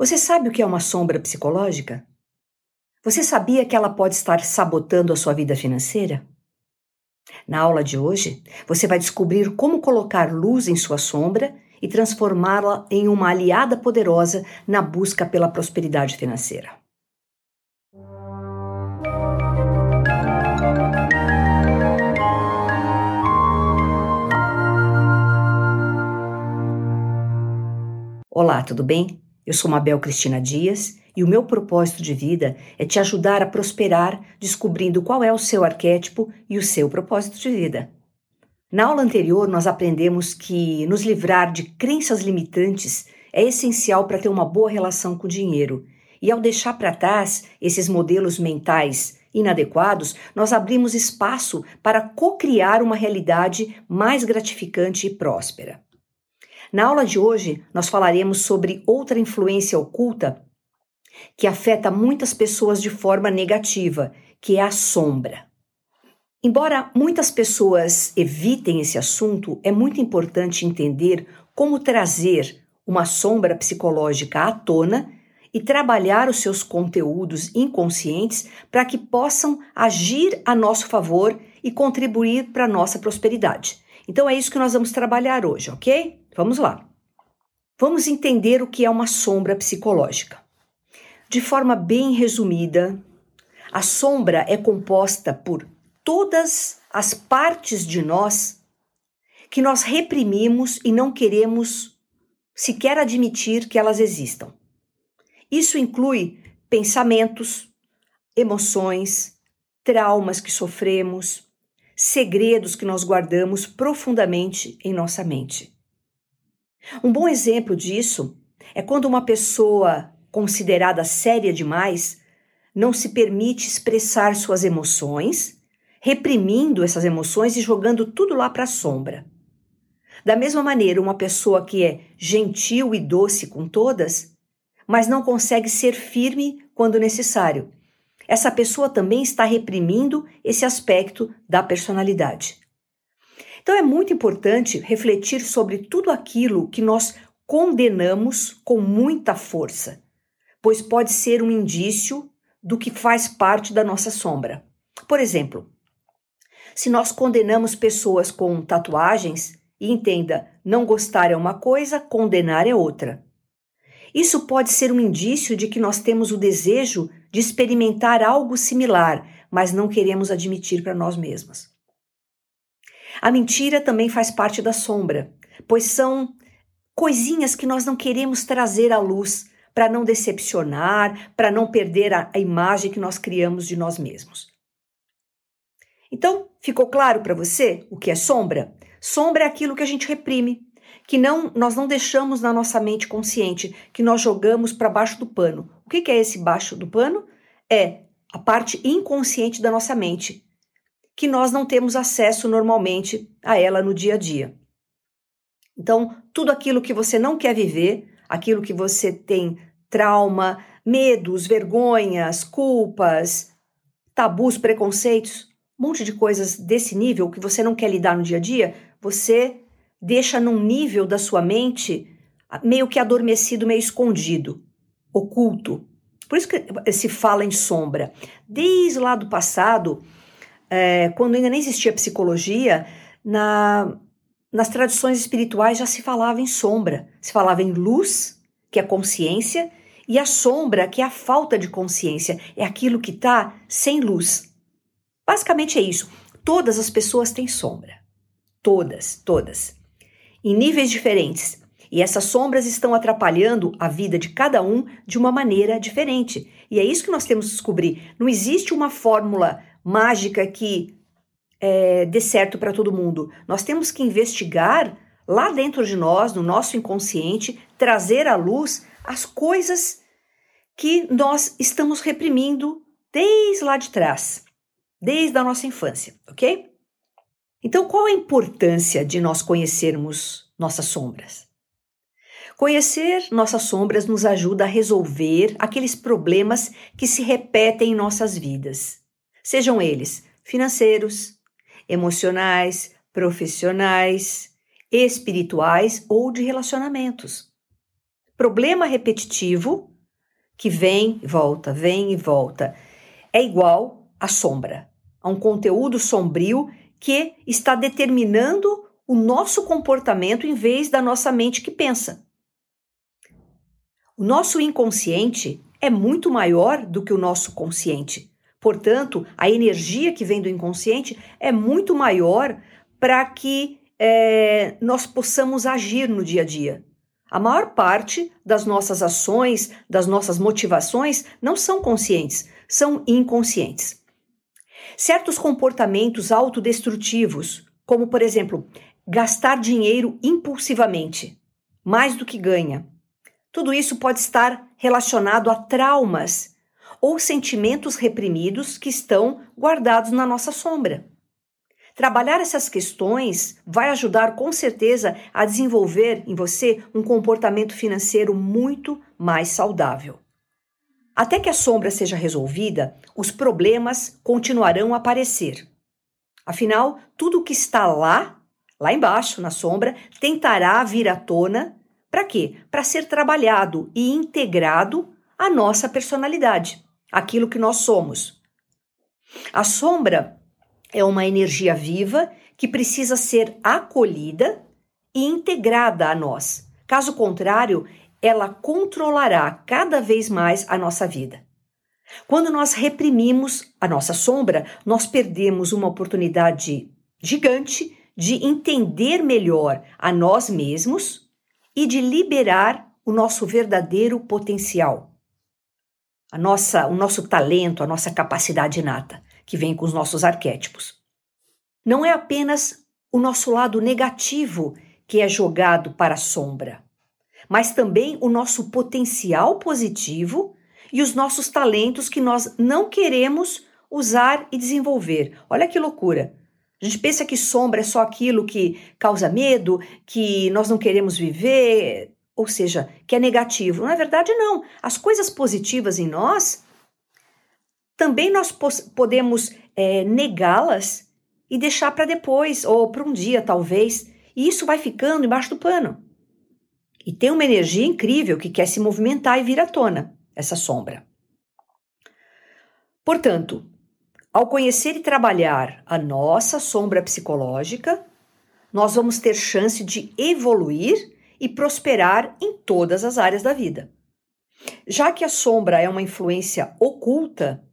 Você sabe o que é uma sombra psicológica? Você sabia que ela pode estar sabotando a sua vida financeira? Na aula de hoje, você vai descobrir como colocar luz em sua sombra e transformá-la em uma aliada poderosa na busca pela prosperidade financeira. Olá, tudo bem? Eu sou Mabel Cristina Dias e o meu propósito de vida é te ajudar a prosperar descobrindo qual é o seu arquétipo e o seu propósito de vida. Na aula anterior, nós aprendemos que nos livrar de crenças limitantes é essencial para ter uma boa relação com o dinheiro. E ao deixar para trás esses modelos mentais inadequados, nós abrimos espaço para co-criar uma realidade mais gratificante e próspera. Na aula de hoje, nós falaremos sobre outra influência oculta que afeta muitas pessoas de forma negativa, que é a sombra. Embora muitas pessoas evitem esse assunto, é muito importante entender como trazer uma sombra psicológica à tona e trabalhar os seus conteúdos inconscientes para que possam agir a nosso favor e contribuir para a nossa prosperidade. Então é isso que nós vamos trabalhar hoje, ok? Vamos lá. Vamos entender o que é uma sombra psicológica. De forma bem resumida, a sombra é composta por todas as partes de nós que nós reprimimos e não queremos sequer admitir que elas existam. Isso inclui pensamentos, emoções, traumas que sofremos, segredos que nós guardamos profundamente em nossa mente. Um bom exemplo disso é quando uma pessoa considerada séria demais não se permite expressar suas emoções, reprimindo essas emoções e jogando tudo lá para a sombra. Da mesma maneira, uma pessoa que é gentil e doce com todas, mas não consegue ser firme quando necessário essa pessoa também está reprimindo esse aspecto da personalidade. Então é muito importante refletir sobre tudo aquilo que nós condenamos com muita força, pois pode ser um indício do que faz parte da nossa sombra. Por exemplo, se nós condenamos pessoas com tatuagens, e entenda, não gostar é uma coisa, condenar é outra. Isso pode ser um indício de que nós temos o desejo de experimentar algo similar, mas não queremos admitir para nós mesmos. A mentira também faz parte da sombra, pois são coisinhas que nós não queremos trazer à luz para não decepcionar, para não perder a, a, imagem que nós criamos de nós mesmos. Então, ficou claro para você o que é sombra? Sombra é aquilo que a gente reprime, que não nós não deixamos na nossa mente consciente, que nós jogamos para baixo do pano. O que, que é esse baixo do pano? É a parte inconsciente da nossa mente, que nós não temos acesso normalmente a ela no dia a dia. Então, tudo aquilo que você não quer viver, aquilo que você tem trauma, medos, vergonhas, culpas, tabus, preconceitos, um monte de coisas desse nível que você não quer lidar no dia a dia, você deixa num nível da sua mente meio que adormecido, meio escondido, oculto. Por isso que se fala em sombra. Desde lá do passado, é, quando ainda nem existia psicologia, na, nas tradições espirituais já se falava em sombra. Se falava em luz, que é consciência, e a sombra, que é a falta de consciência, é aquilo que está sem luz. Basicamente é isso. Todas as pessoas têm sombra. Todas, todas em níveis diferentes. E essas sombras estão atrapalhando a vida de cada um de uma maneira diferente. E é isso que nós temos que descobrir. Não existe uma fórmula mágica que é, dê certo para todo mundo. Nós temos que investigar lá dentro de nós, no nosso inconsciente, trazer à luz as coisas que nós estamos reprimindo desde lá de trás, desde a nossa infância, ok? Então, qual a importância de nós conhecermos nossas sombras? Conhecer nossas sombras nos ajuda a resolver aqueles problemas que se repetem em nossas vidas, sejam eles financeiros, emocionais, profissionais, espirituais ou de relacionamentos. Problema repetitivo que vem e volta, vem e volta. É igual a sombra, a um conteúdo sombrio que está determinando o nosso comportamento em vez da nossa mente que pensa. O nosso inconsciente é muito maior do que o nosso consciente. Portanto, a energia que vem do inconsciente é muito maior para que é, nós possamos agir no dia a dia. A maior parte das nossas ações, das nossas motivações, não são conscientes, são inconscientes. Certos comportamentos autodestrutivos, como por exemplo, gastar dinheiro impulsivamente, mais do que ganha. Tudo isso pode estar relacionado a traumas ou sentimentos reprimidos que estão guardados na nossa sombra. Trabalhar essas questões vai ajudar com certeza a desenvolver em você um comportamento financeiro muito mais saudável. Até que a sombra seja resolvida, os problemas continuarão a aparecer. Afinal, tudo o que está lá, lá embaixo, na sombra, tentará vir à tona. Para quê? Para ser trabalhado e integrado à nossa personalidade, aquilo que nós somos. A sombra é uma energia viva que precisa ser acolhida e integrada a nós. Caso contrário, ela controlará cada vez mais a nossa vida. Quando nós reprimimos a nossa sombra, nós perdemos uma oportunidade gigante de entender melhor a nós mesmos e de liberar o nosso verdadeiro potencial. A nossa, o nosso talento, a nossa capacidade inata que vem com os nossos arquétipos. Não é apenas o nosso lado negativo que é jogado para a sombra, mas também o nosso potencial positivo e os nossos talentos que nós não queremos usar e desenvolver. Olha que loucura! A gente pensa que sombra é só aquilo que causa medo, que nós não queremos viver, ou seja, que é negativo. Na verdade, não. As coisas positivas em nós também nós podemos é, negá-las e deixar para depois, ou para um dia talvez, e isso vai ficando embaixo do pano. E tem uma energia incrível que quer se movimentar e vir à tona, essa sombra. Portanto, ao conhecer e trabalhar a nossa sombra psicológica, nós vamos ter chance de evoluir e prosperar em todas as áreas da vida. Já que a sombra é uma influência oculta,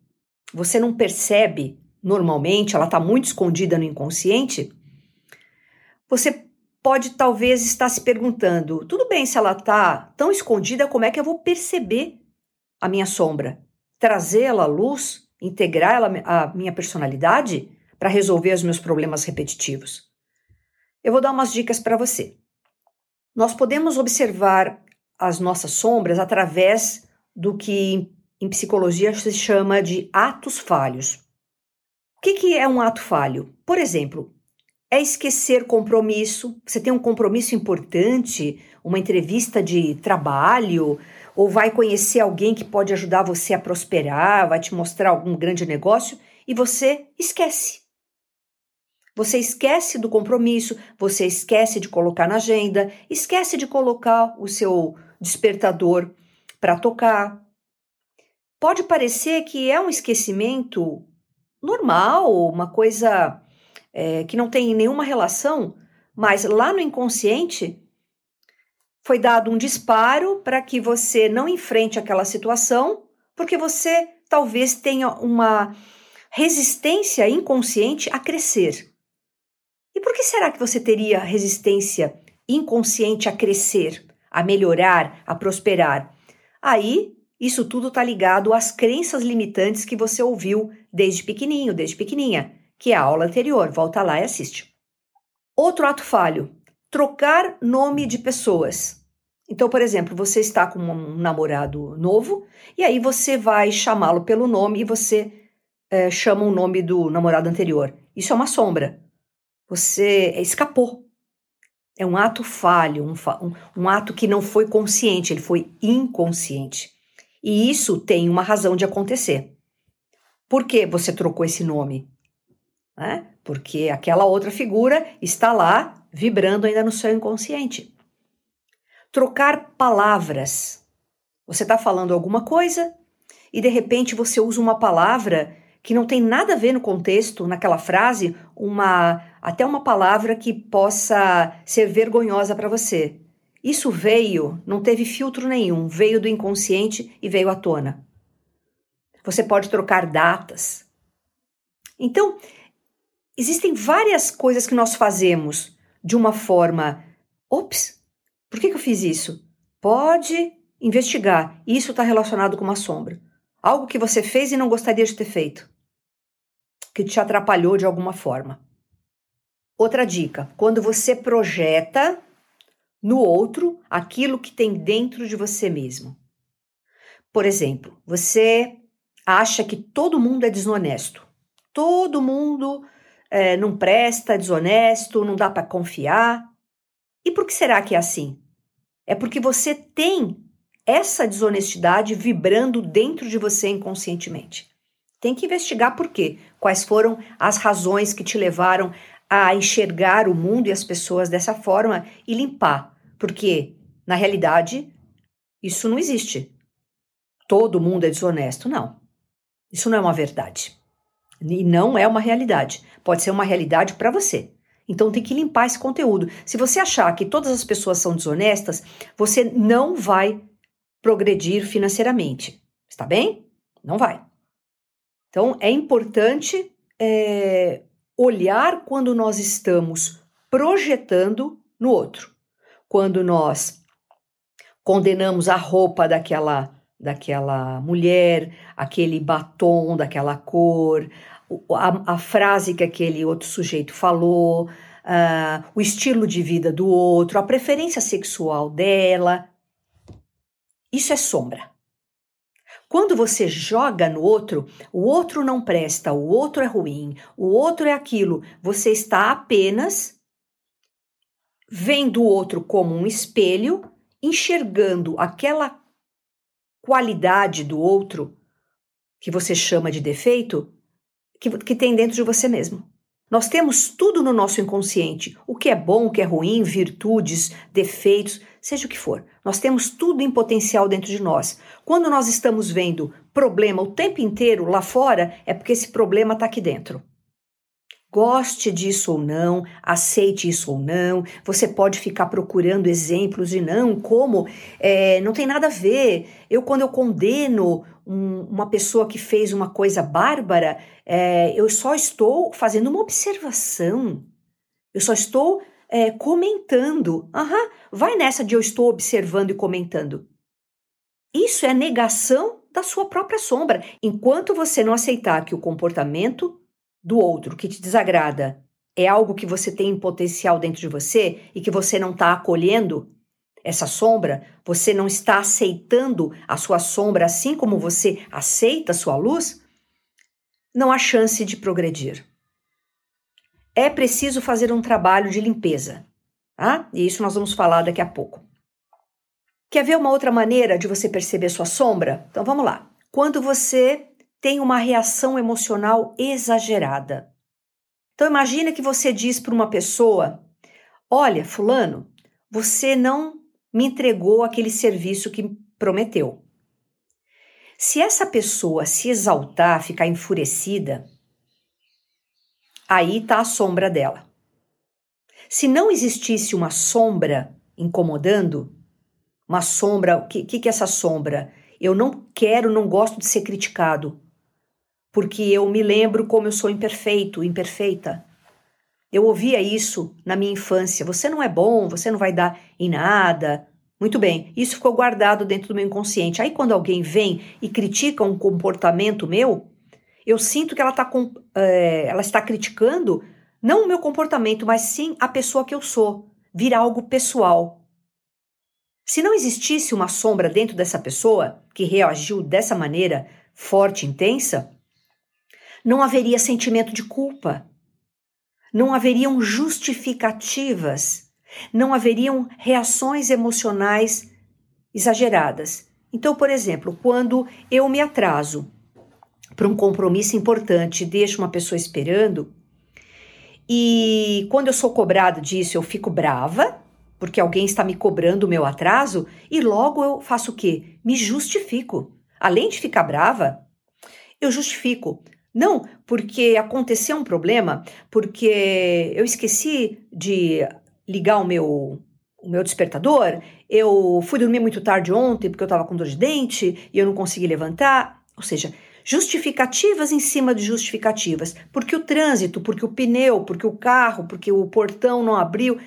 você não percebe normalmente, ela está muito escondida no inconsciente, você pode talvez estar se perguntando: tudo bem se ela está tão escondida, como é que eu vou perceber a minha sombra? Trazê-la à luz, integrar ela à minha personalidade para resolver os meus problemas repetitivos? Eu vou dar umas dicas para você. Nós podemos observar as nossas sombras através do que em psicologia se chama de atos falhos. O que, é um ato falho? Por exemplo, é esquecer compromisso. Você tem um compromisso importante, uma entrevista de trabalho, ou vai conhecer alguém que pode ajudar você a prosperar, vai te mostrar algum grande negócio e você esquece. Você esquece do compromisso, você esquece de colocar na agenda, esquece de colocar o seu despertador para tocar, pode parecer que é um esquecimento normal, uma coisa é, que não tem nenhuma relação, mas lá no inconsciente foi dado um disparo para que você não enfrente aquela situação, porque você talvez tenha uma resistência inconsciente a crescer. E por que será que você teria resistência inconsciente a crescer, a melhorar, a prosperar? Aí isso tudo está ligado às crenças limitantes que você ouviu desde pequenininho, desde pequenininha, que é a aula anterior. Volta lá e assiste. Outro ato falho: trocar nome de pessoas. Então, por exemplo, você está com um namorado novo e aí você vai chamá-lo pelo nome e você é, chama o nome do namorado anterior. Isso é uma sombra. Você escapou. É um ato falho, um, um, um ato que não foi consciente, ele foi inconsciente. E isso tem uma razão de acontecer. Por que você trocou esse nome? Né? Porque aquela outra figura está lá vibrando ainda no seu inconsciente. Trocar palavras. Você está falando alguma coisa e de repente você usa uma palavra que não tem nada a ver no contexto, naquela frase, uma até uma palavra que possa ser vergonhosa para você. Isso veio, não teve filtro nenhum, veio do inconsciente e veio à tona. Você pode trocar datas. Então, existem várias coisas que nós fazemos de uma forma. Ops, por que, que eu fiz isso? Pode investigar. Isso está relacionado com uma sombra. Algo que você fez e não gostaria de ter feito que te atrapalhou de alguma forma. Outra dica: quando você projeta no outro aquilo que tem dentro de você mesmo. Por exemplo, você acha que todo mundo é desonesto, todo mundo é, não presta, é desonesto, não dá para confiar. E por que será que é assim? É porque você tem essa desonestidade vibrando dentro de você inconscientemente. Tem que investigar por quê, quais foram as razões que te levaram a enxergar o mundo e as pessoas dessa forma e limpar, porque na realidade isso não existe. Todo mundo é desonesto, não. Isso não é uma verdade. E não é uma realidade. Pode ser uma realidade para você. Então tem que limpar esse conteúdo. Se você achar que todas as pessoas são desonestas, você não vai progredir financeiramente. Está bem? Não vai. Então, é importante é, olhar quando nós estamos projetando no outro. Quando nós condenamos a roupa daquela daquela mulher, aquele batom daquela cor, a, a frase que aquele outro sujeito falou, uh, o estilo de vida do outro, a preferência sexual dela. Isso é sombra. Quando você joga no outro, o outro não presta, o outro é ruim, o outro é aquilo, você está apenas vendo o outro como um espelho, enxergando aquela qualidade do outro que você chama de defeito que, que tem dentro de você mesmo. Nós temos tudo no nosso inconsciente: o que é bom, o que é ruim, virtudes, defeitos, seja o que for. Nós temos tudo em potencial dentro de nós. Quando nós estamos vendo problema o tempo inteiro lá fora, é porque esse problema está aqui dentro. Goste disso ou não, aceite isso ou não, você pode ficar procurando exemplos de não, como é, não tem nada a ver. Eu, quando eu condeno um, uma pessoa que fez uma coisa bárbara, é, eu só estou fazendo uma observação. Eu só estou é, comentando. Aham, vai nessa de eu estou observando e comentando. Isso é negação da sua própria sombra. Enquanto você não aceitar que o comportamento do outro que te desagrada é algo que você tem em potencial dentro de você e que você não está acolhendo essa sombra, você não está aceitando a sua sombra assim como você aceita a sua luz, não há chance de progredir. É preciso fazer um trabalho de limpeza, tá? E isso nós vamos falar daqui a pouco. Quer ver uma outra maneira de você perceber sua sombra? Então vamos lá. Quando você tem uma reação emocional exagerada. Então imagine que você diz para uma pessoa: "Olha, fulano, você não me entregou aquele serviço que prometeu". Se essa pessoa se exaltar, ficar enfurecida, aí está a sombra dela. Se não existisse uma sombra incomodando, uma sombra, o que, que é essa sombra? Eu não quero, não gosto de ser criticado porque eu me lembro como eu sou imperfeito, imperfeita. Eu ouvia isso na minha infância. Você não é bom, você não vai dar em nada. Muito bem, isso ficou guardado dentro do meu inconsciente. Aí, quando alguém vem e critica um comportamento meu, eu sinto que ela, tá com, é, ela está criticando não o meu comportamento, mas sim a pessoa que eu sou. Vira algo pessoal. Se não existisse uma sombra dentro dessa pessoa que reagiu dessa maneira forte, intensa, não haveria sentimento de culpa, não haveriam justificativas, não haveriam reações emocionais exageradas. Então, por exemplo, quando eu me atraso para um compromisso importante, deixo uma pessoa esperando, e quando eu sou cobrado disso, eu fico brava, porque alguém está me cobrando o meu atraso e logo eu faço o quê? Me justifico. Além de ficar brava, eu justifico. Não porque aconteceu um problema, porque eu esqueci de ligar o meu o meu despertador, eu fui dormir muito tarde ontem porque eu estava com dor de dente e eu não consegui levantar. Ou seja, justificativas em cima de justificativas. Porque o trânsito, porque o pneu, porque o carro, porque o portão não abriu.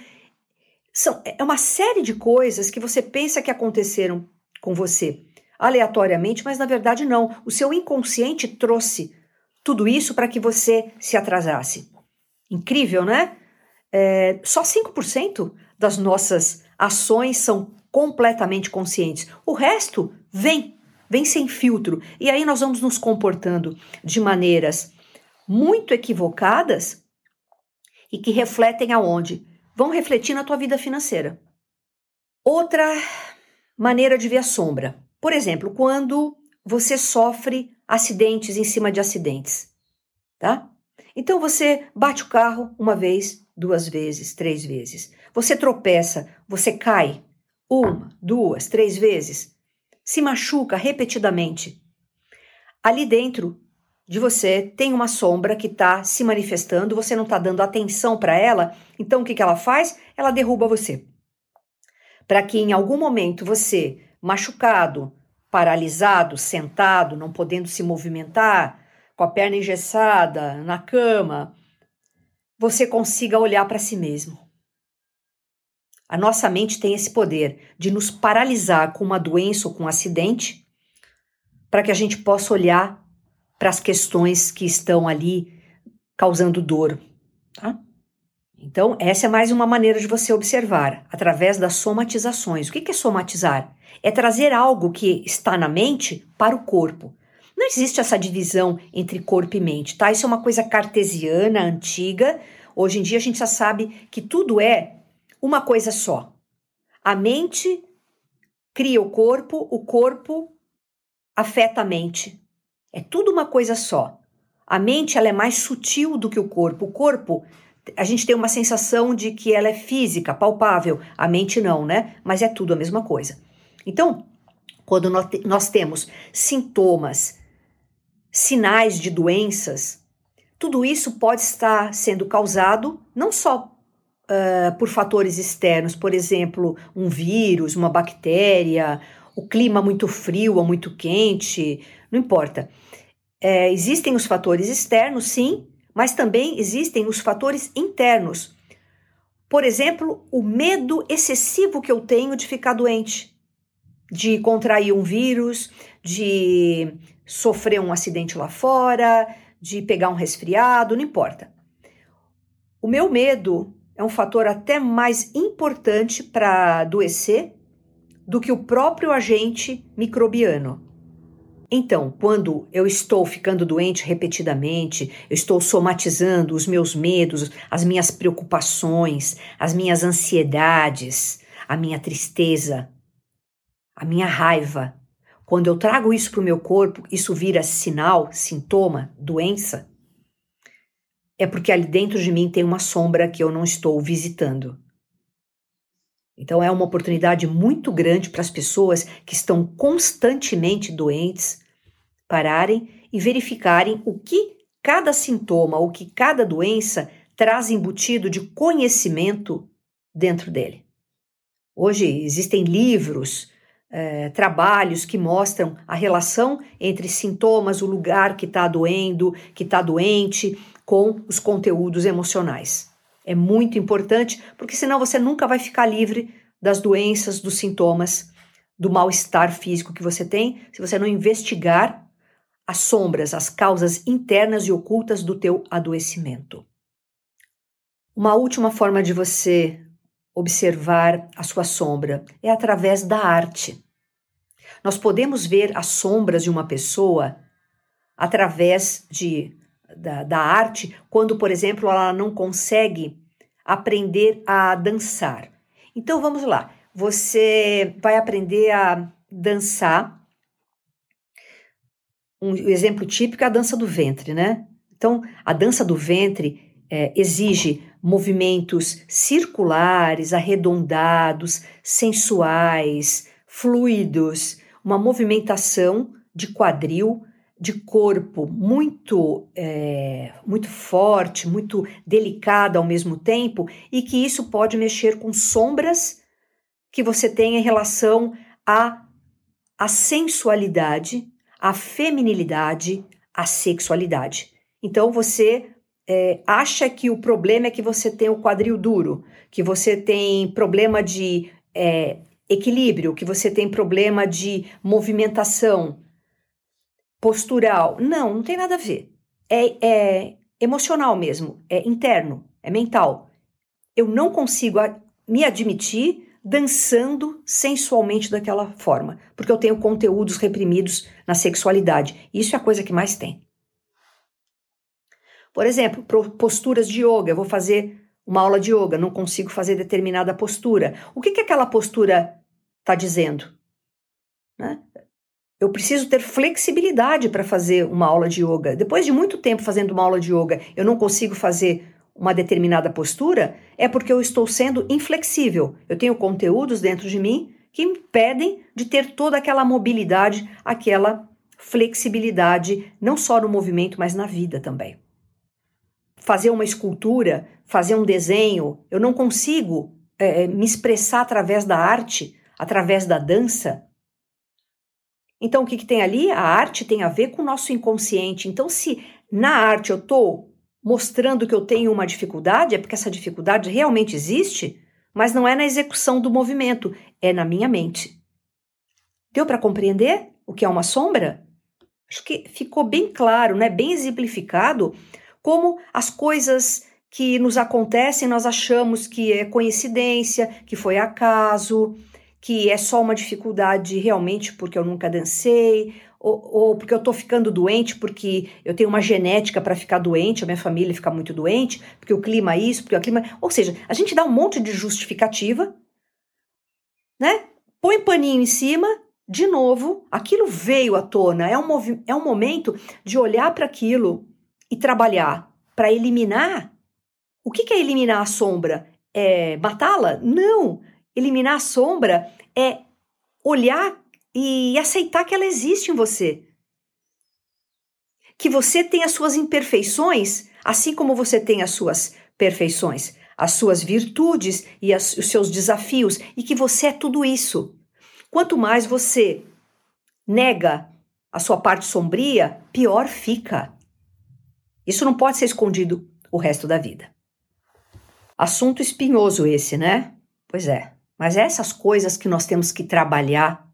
São, é uma série de coisas que você pensa que aconteceram com você aleatoriamente, mas na verdade não. O seu inconsciente trouxe tudo isso para que você se atrasasse. Incrível, né? É, só 5% das nossas ações são completamente conscientes. O resto vem, vem sem filtro. E aí nós vamos nos comportando de maneiras muito equivocadas e que refletem aonde? Vão refletir na tua vida financeira. Outra maneira de ver a sombra. Por exemplo, quando você sofre acidentes em cima de acidentes, tá? Então você bate o carro uma vez, duas vezes, três vezes. Você tropeça, você cai uma, duas, três vezes, se machuca repetidamente. Ali dentro de você tem uma sombra que está se manifestando, você não está dando atenção para ela, então o que, que ela faz? Ela derruba você. Para que em algum momento você, machucado, paralisado, sentado, não podendo se movimentar, com a perna engessada, na cama, você consiga olhar para si mesmo. A nossa mente tem esse poder de nos paralisar com uma doença ou com um acidente, para que a gente possa olhar para as questões que estão ali causando dor. Tá? Então, essa é mais uma maneira de você observar, através das somatizações. O que é somatizar? É trazer algo que está na mente para o corpo. Não existe essa divisão entre corpo e mente, tá? Isso é uma coisa cartesiana, antiga. Hoje em dia a gente já sabe que tudo é uma coisa só. A mente cria o corpo, o corpo afeta a mente. É tudo uma coisa só. A mente ela é mais sutil do que o corpo. O corpo, a gente tem uma sensação de que ela é física, palpável. A mente não, né? Mas é tudo a mesma coisa. Então, quando nós temos sintomas, sinais de doenças, tudo isso pode estar sendo causado não só uh, por fatores externos, por exemplo, um vírus, uma bactéria, o clima muito frio ou muito quente, não importa. É, existem os fatores externos, sim, mas também existem os fatores internos. Por exemplo, o medo excessivo que eu tenho de ficar doente, de contrair um vírus, de sofrer um acidente lá fora, de pegar um resfriado, não importa. O meu medo é um fator até mais importante para adoecer do que o próprio agente microbiano. Então, quando eu estou ficando doente repetidamente, eu estou somatizando os meus medos, as minhas preocupações, as minhas ansiedades, a minha tristeza, a minha raiva. Quando eu trago isso para o meu corpo, isso vira sinal, sintoma, doença é porque ali dentro de mim tem uma sombra que eu não estou visitando. Então é uma oportunidade muito grande para as pessoas que estão constantemente doentes pararem e verificarem o que cada sintoma ou que cada doença traz embutido de conhecimento dentro dele. Hoje existem livros, é, trabalhos que mostram a relação entre sintomas, o lugar que está doendo, que está doente, com os conteúdos emocionais. É muito importante, porque senão você nunca vai ficar livre das doenças, dos sintomas, do mal-estar físico que você tem, se você não investigar as sombras, as causas internas e ocultas do teu adoecimento. Uma última forma de você observar a sua sombra é através da arte. Nós podemos ver as sombras de uma pessoa através de da, da arte quando, por exemplo, ela não consegue aprender a dançar. Então vamos lá, você vai aprender a dançar. Um exemplo típico é a dança do ventre, né? Então, a dança do ventre é, exige movimentos circulares, arredondados, sensuais, fluidos, uma movimentação de quadril, de corpo muito, é, muito forte, muito delicada ao mesmo tempo, e que isso pode mexer com sombras que você tem em relação à, à sensualidade, à feminilidade, à sexualidade. Então você é, acha que o problema é que você tem o quadril duro, que você tem problema de é, equilíbrio, que você tem problema de movimentação postural. Não, não tem nada a ver. É, é emocional mesmo, é interno, é mental. Eu não consigo me admitir dançando sensualmente daquela forma, porque eu tenho conteúdos reprimidos na sexualidade. Isso é a coisa que mais tem. Por exemplo, posturas de yoga. Eu vou fazer uma aula de yoga, não consigo fazer determinada postura. O que, que aquela postura está dizendo? Né? Eu preciso ter flexibilidade para fazer uma aula de yoga. Depois de muito tempo fazendo uma aula de yoga, eu não consigo fazer uma determinada postura, é porque eu estou sendo inflexível. Eu tenho conteúdos dentro de mim que impedem de ter toda aquela mobilidade, aquela flexibilidade, não só no movimento, mas na vida também. Fazer uma escultura, fazer um desenho, eu não consigo é, me expressar através da arte através da dança. Então, o que, que tem ali? A arte tem a ver com o nosso inconsciente. Então, se na arte eu estou mostrando que eu tenho uma dificuldade, é porque essa dificuldade realmente existe, mas não é na execução do movimento, é na minha mente. Deu para compreender o que é uma sombra? Acho que ficou bem claro, né? bem exemplificado, como as coisas que nos acontecem nós achamos que é coincidência, que foi acaso, que é só uma dificuldade realmente porque eu nunca dancei, ou, ou porque eu tô ficando doente porque eu tenho uma genética para ficar doente, a minha família fica muito doente, porque o clima é isso, porque o clima. Ou seja, a gente dá um monte de justificativa, né? Põe paninho em cima, de novo, aquilo veio à tona. É um, é um momento de olhar para aquilo e trabalhar para eliminar. O que, que é eliminar a sombra? É matá-la? Não! Eliminar a sombra é olhar e aceitar que ela existe em você. Que você tem as suas imperfeições, assim como você tem as suas perfeições, as suas virtudes e as, os seus desafios, e que você é tudo isso. Quanto mais você nega a sua parte sombria, pior fica. Isso não pode ser escondido o resto da vida. Assunto espinhoso esse, né? Pois é. Mas essas coisas que nós temos que trabalhar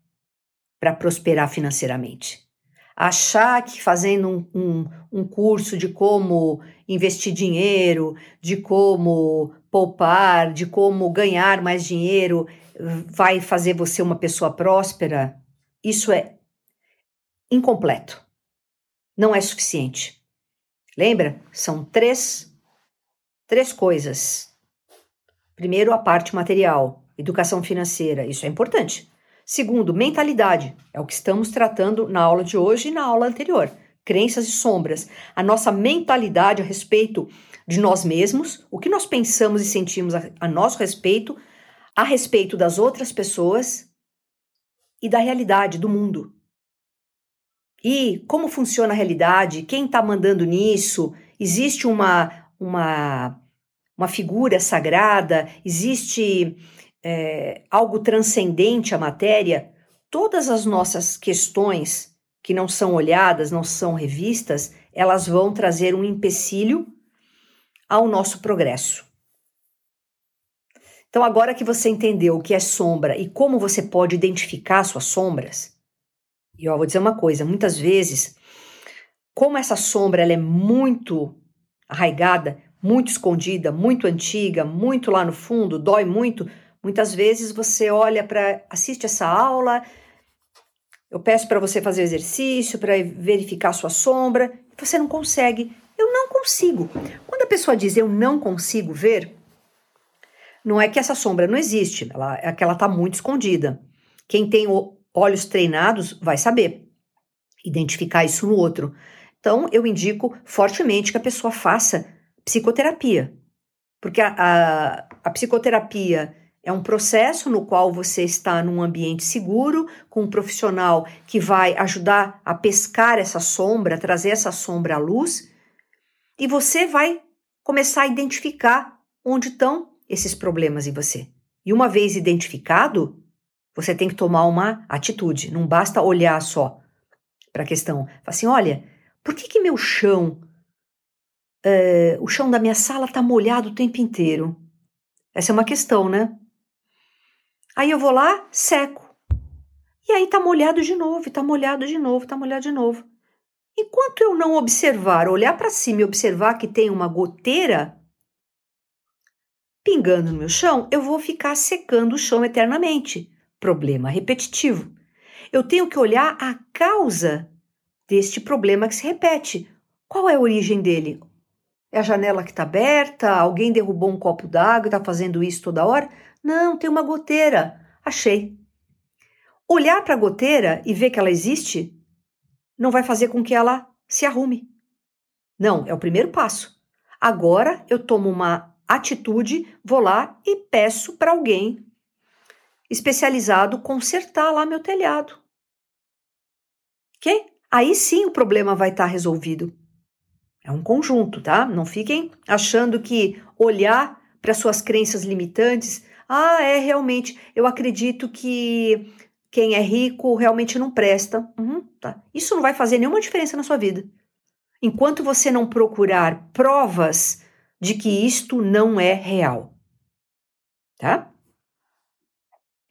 para prosperar financeiramente. Achar que fazendo um, um, um curso de como investir dinheiro, de como poupar, de como ganhar mais dinheiro, vai fazer você uma pessoa próspera, isso é incompleto. Não é suficiente. Lembra? São três, três coisas. Primeiro, a parte material. Educação financeira, isso é importante. Segundo, mentalidade, é o que estamos tratando na aula de hoje e na aula anterior. Crenças e sombras. A nossa mentalidade a respeito de nós mesmos, o que nós pensamos e sentimos a, a nosso respeito, a respeito das outras pessoas e da realidade do mundo. E como funciona a realidade? Quem está mandando nisso? Existe uma, uma, uma figura sagrada? Existe é, algo transcendente à matéria, todas as nossas questões que não são olhadas, não são revistas, elas vão trazer um empecilho ao nosso progresso. Então, agora que você entendeu o que é sombra e como você pode identificar suas sombras, e eu vou dizer uma coisa: muitas vezes, como essa sombra ela é muito arraigada, muito escondida, muito antiga, muito lá no fundo, dói muito, Muitas vezes você olha para, assiste essa aula, eu peço para você fazer exercício, para verificar sua sombra, você não consegue. Eu não consigo. Quando a pessoa diz eu não consigo ver, não é que essa sombra não existe, ela, é que ela está muito escondida. Quem tem olhos treinados vai saber identificar isso no outro. Então, eu indico fortemente que a pessoa faça psicoterapia. Porque a, a, a psicoterapia é um processo no qual você está num ambiente seguro, com um profissional que vai ajudar a pescar essa sombra, trazer essa sombra à luz, e você vai começar a identificar onde estão esses problemas em você. E uma vez identificado, você tem que tomar uma atitude, não basta olhar só para a questão. Assim: olha, por que, que meu chão, é, o chão da minha sala está molhado o tempo inteiro? Essa é uma questão, né? Aí eu vou lá, seco. E aí tá molhado de novo, tá molhado de novo, tá molhado de novo. Enquanto eu não observar, olhar para cima e observar que tem uma goteira pingando no meu chão, eu vou ficar secando o chão eternamente. Problema repetitivo. Eu tenho que olhar a causa deste problema que se repete. Qual é a origem dele? É a janela que está aberta? Alguém derrubou um copo d'água e está fazendo isso toda hora? Não, tem uma goteira. Achei. Olhar para a goteira e ver que ela existe não vai fazer com que ela se arrume. Não, é o primeiro passo. Agora eu tomo uma atitude, vou lá e peço para alguém especializado consertar lá meu telhado. Ok? Aí sim o problema vai estar tá resolvido. É um conjunto, tá? Não fiquem achando que olhar para suas crenças limitantes, ah, é realmente, eu acredito que quem é rico realmente não presta. Uhum, tá. Isso não vai fazer nenhuma diferença na sua vida. Enquanto você não procurar provas de que isto não é real. Tá?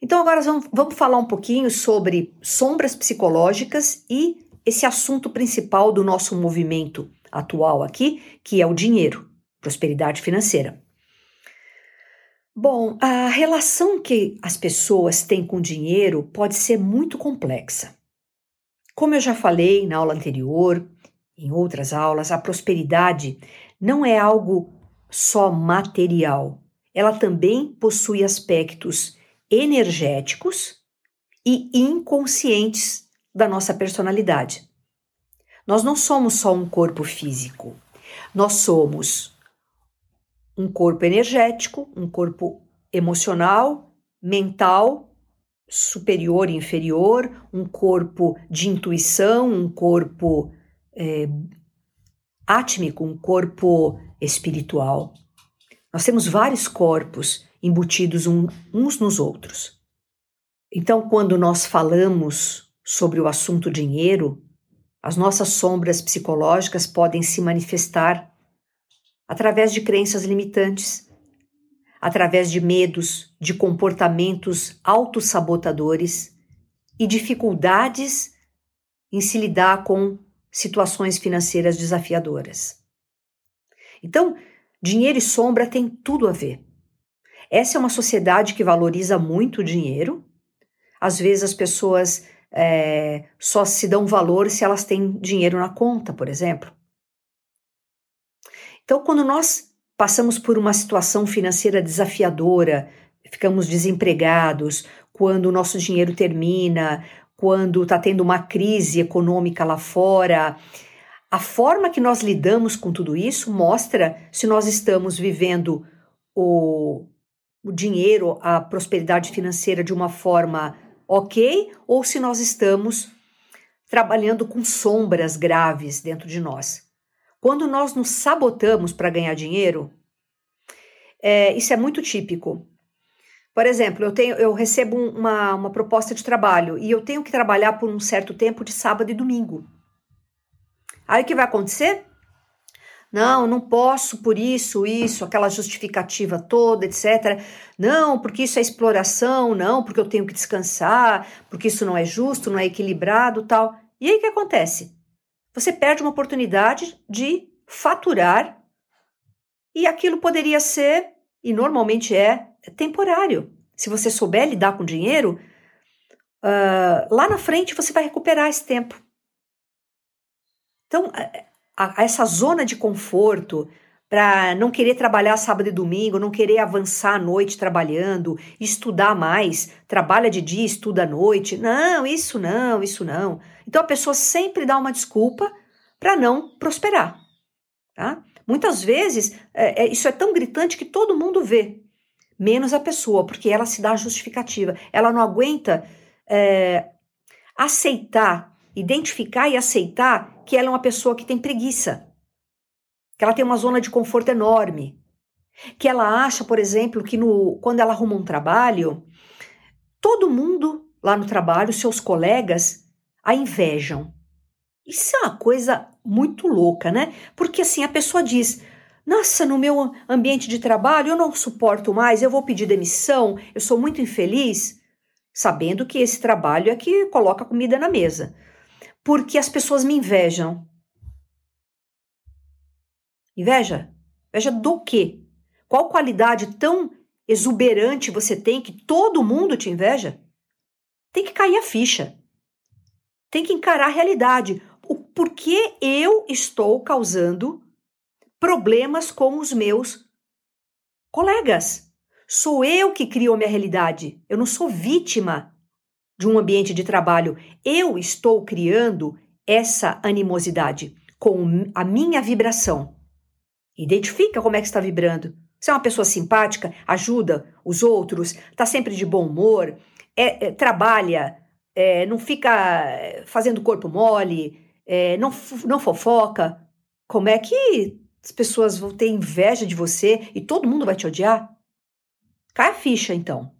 Então, agora vamos, vamos falar um pouquinho sobre sombras psicológicas e esse assunto principal do nosso movimento atual aqui, que é o dinheiro, prosperidade financeira. Bom, a relação que as pessoas têm com dinheiro pode ser muito complexa. Como eu já falei na aula anterior, em outras aulas, a prosperidade não é algo só material. Ela também possui aspectos energéticos e inconscientes da nossa personalidade. Nós não somos só um corpo físico, nós somos um corpo energético, um corpo emocional, mental, superior e inferior, um corpo de intuição, um corpo é, átmico, um corpo espiritual. Nós temos vários corpos embutidos um, uns nos outros. Então, quando nós falamos sobre o assunto dinheiro, as nossas sombras psicológicas podem se manifestar através de crenças limitantes, através de medos, de comportamentos autossabotadores e dificuldades em se lidar com situações financeiras desafiadoras. Então, dinheiro e sombra têm tudo a ver. Essa é uma sociedade que valoriza muito o dinheiro. Às vezes as pessoas é, só se dão valor se elas têm dinheiro na conta, por exemplo. Então, quando nós passamos por uma situação financeira desafiadora, ficamos desempregados, quando o nosso dinheiro termina, quando está tendo uma crise econômica lá fora, a forma que nós lidamos com tudo isso mostra se nós estamos vivendo o, o dinheiro, a prosperidade financeira de uma forma ok ou se nós estamos trabalhando com sombras graves dentro de nós. Quando nós nos sabotamos para ganhar dinheiro, é, isso é muito típico. Por exemplo, eu, tenho, eu recebo uma, uma proposta de trabalho e eu tenho que trabalhar por um certo tempo de sábado e domingo. Aí o que vai acontecer? Não, não posso por isso, isso, aquela justificativa toda, etc. Não, porque isso é exploração, não, porque eu tenho que descansar, porque isso não é justo, não é equilibrado, tal. E aí o que acontece? Você perde uma oportunidade de faturar e aquilo poderia ser, e normalmente é, temporário. Se você souber lidar com dinheiro, uh, lá na frente você vai recuperar esse tempo. Então, a, a essa zona de conforto, para não querer trabalhar sábado e domingo, não querer avançar à noite trabalhando, estudar mais, trabalha de dia, estuda à noite. Não, isso não, isso não. Então a pessoa sempre dá uma desculpa para não prosperar, tá? Muitas vezes, é, é, isso é tão gritante que todo mundo vê, menos a pessoa, porque ela se dá a justificativa. Ela não aguenta é, aceitar, identificar e aceitar que ela é uma pessoa que tem preguiça, que ela tem uma zona de conforto enorme, que ela acha, por exemplo, que no, quando ela arruma um trabalho, todo mundo lá no trabalho, seus colegas, a invejam. Isso é uma coisa muito louca, né? Porque assim a pessoa diz: Nossa, no meu ambiente de trabalho eu não suporto mais, eu vou pedir demissão, eu sou muito infeliz, sabendo que esse trabalho é que coloca comida na mesa. Porque as pessoas me invejam. Inveja? Inveja do quê? Qual qualidade tão exuberante você tem que todo mundo te inveja? Tem que cair a ficha. Tem que encarar a realidade o porquê eu estou causando problemas com os meus colegas. Sou eu que crio a minha realidade. Eu não sou vítima de um ambiente de trabalho. Eu estou criando essa animosidade com a minha vibração. Identifica como é que está vibrando. Você é uma pessoa simpática, ajuda os outros, está sempre de bom humor, é, é, trabalha, é, não fica fazendo corpo mole, é, não, não fofoca, como é que as pessoas vão ter inveja de você e todo mundo vai te odiar? Cai a ficha, então.